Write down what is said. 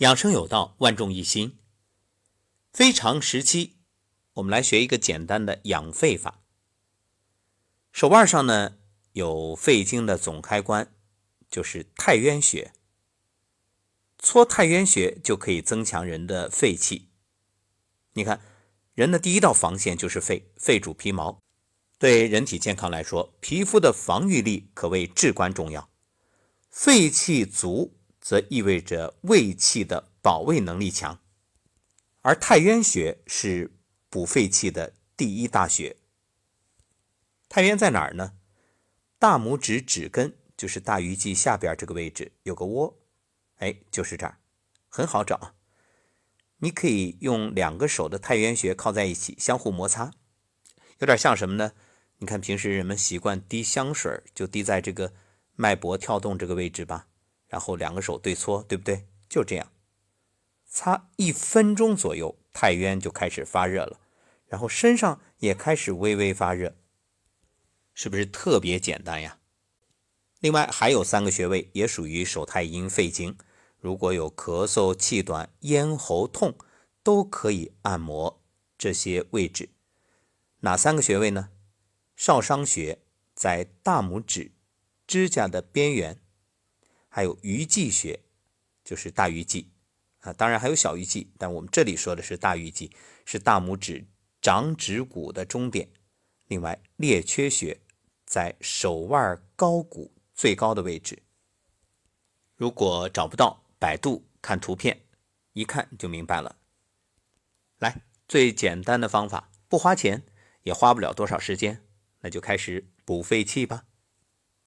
养生有道，万众一心。非常时期，我们来学一个简单的养肺法。手腕上呢有肺经的总开关，就是太渊穴。搓太渊穴就可以增强人的肺气。你看，人的第一道防线就是肺，肺主皮毛，对人体健康来说，皮肤的防御力可谓至关重要。肺气足，则意味着胃气的保卫能力强。而太渊穴是补肺气的第一大穴。太渊在哪儿呢？大拇指指根，就是大鱼际下边这个位置有个窝。哎，就是这儿，很好找。你可以用两个手的太渊穴靠在一起，相互摩擦，有点像什么呢？你看平时人们习惯滴香水，就滴在这个脉搏跳动这个位置吧，然后两个手对搓，对不对？就这样，擦一分钟左右，太渊就开始发热了，然后身上也开始微微发热，是不是特别简单呀？另外还有三个穴位也属于手太阴肺经。如果有咳嗽、气短、咽喉痛，都可以按摩这些位置。哪三个穴位呢？少商穴在大拇指指甲的边缘，还有鱼际穴，就是大鱼际啊，当然还有小鱼际，但我们这里说的是大鱼际，是大拇指掌指骨的中点。另外，列缺穴在手腕高骨最高的位置。如果找不到，百度看图片，一看就明白了。来，最简单的方法，不花钱，也花不了多少时间，那就开始补肺气吧。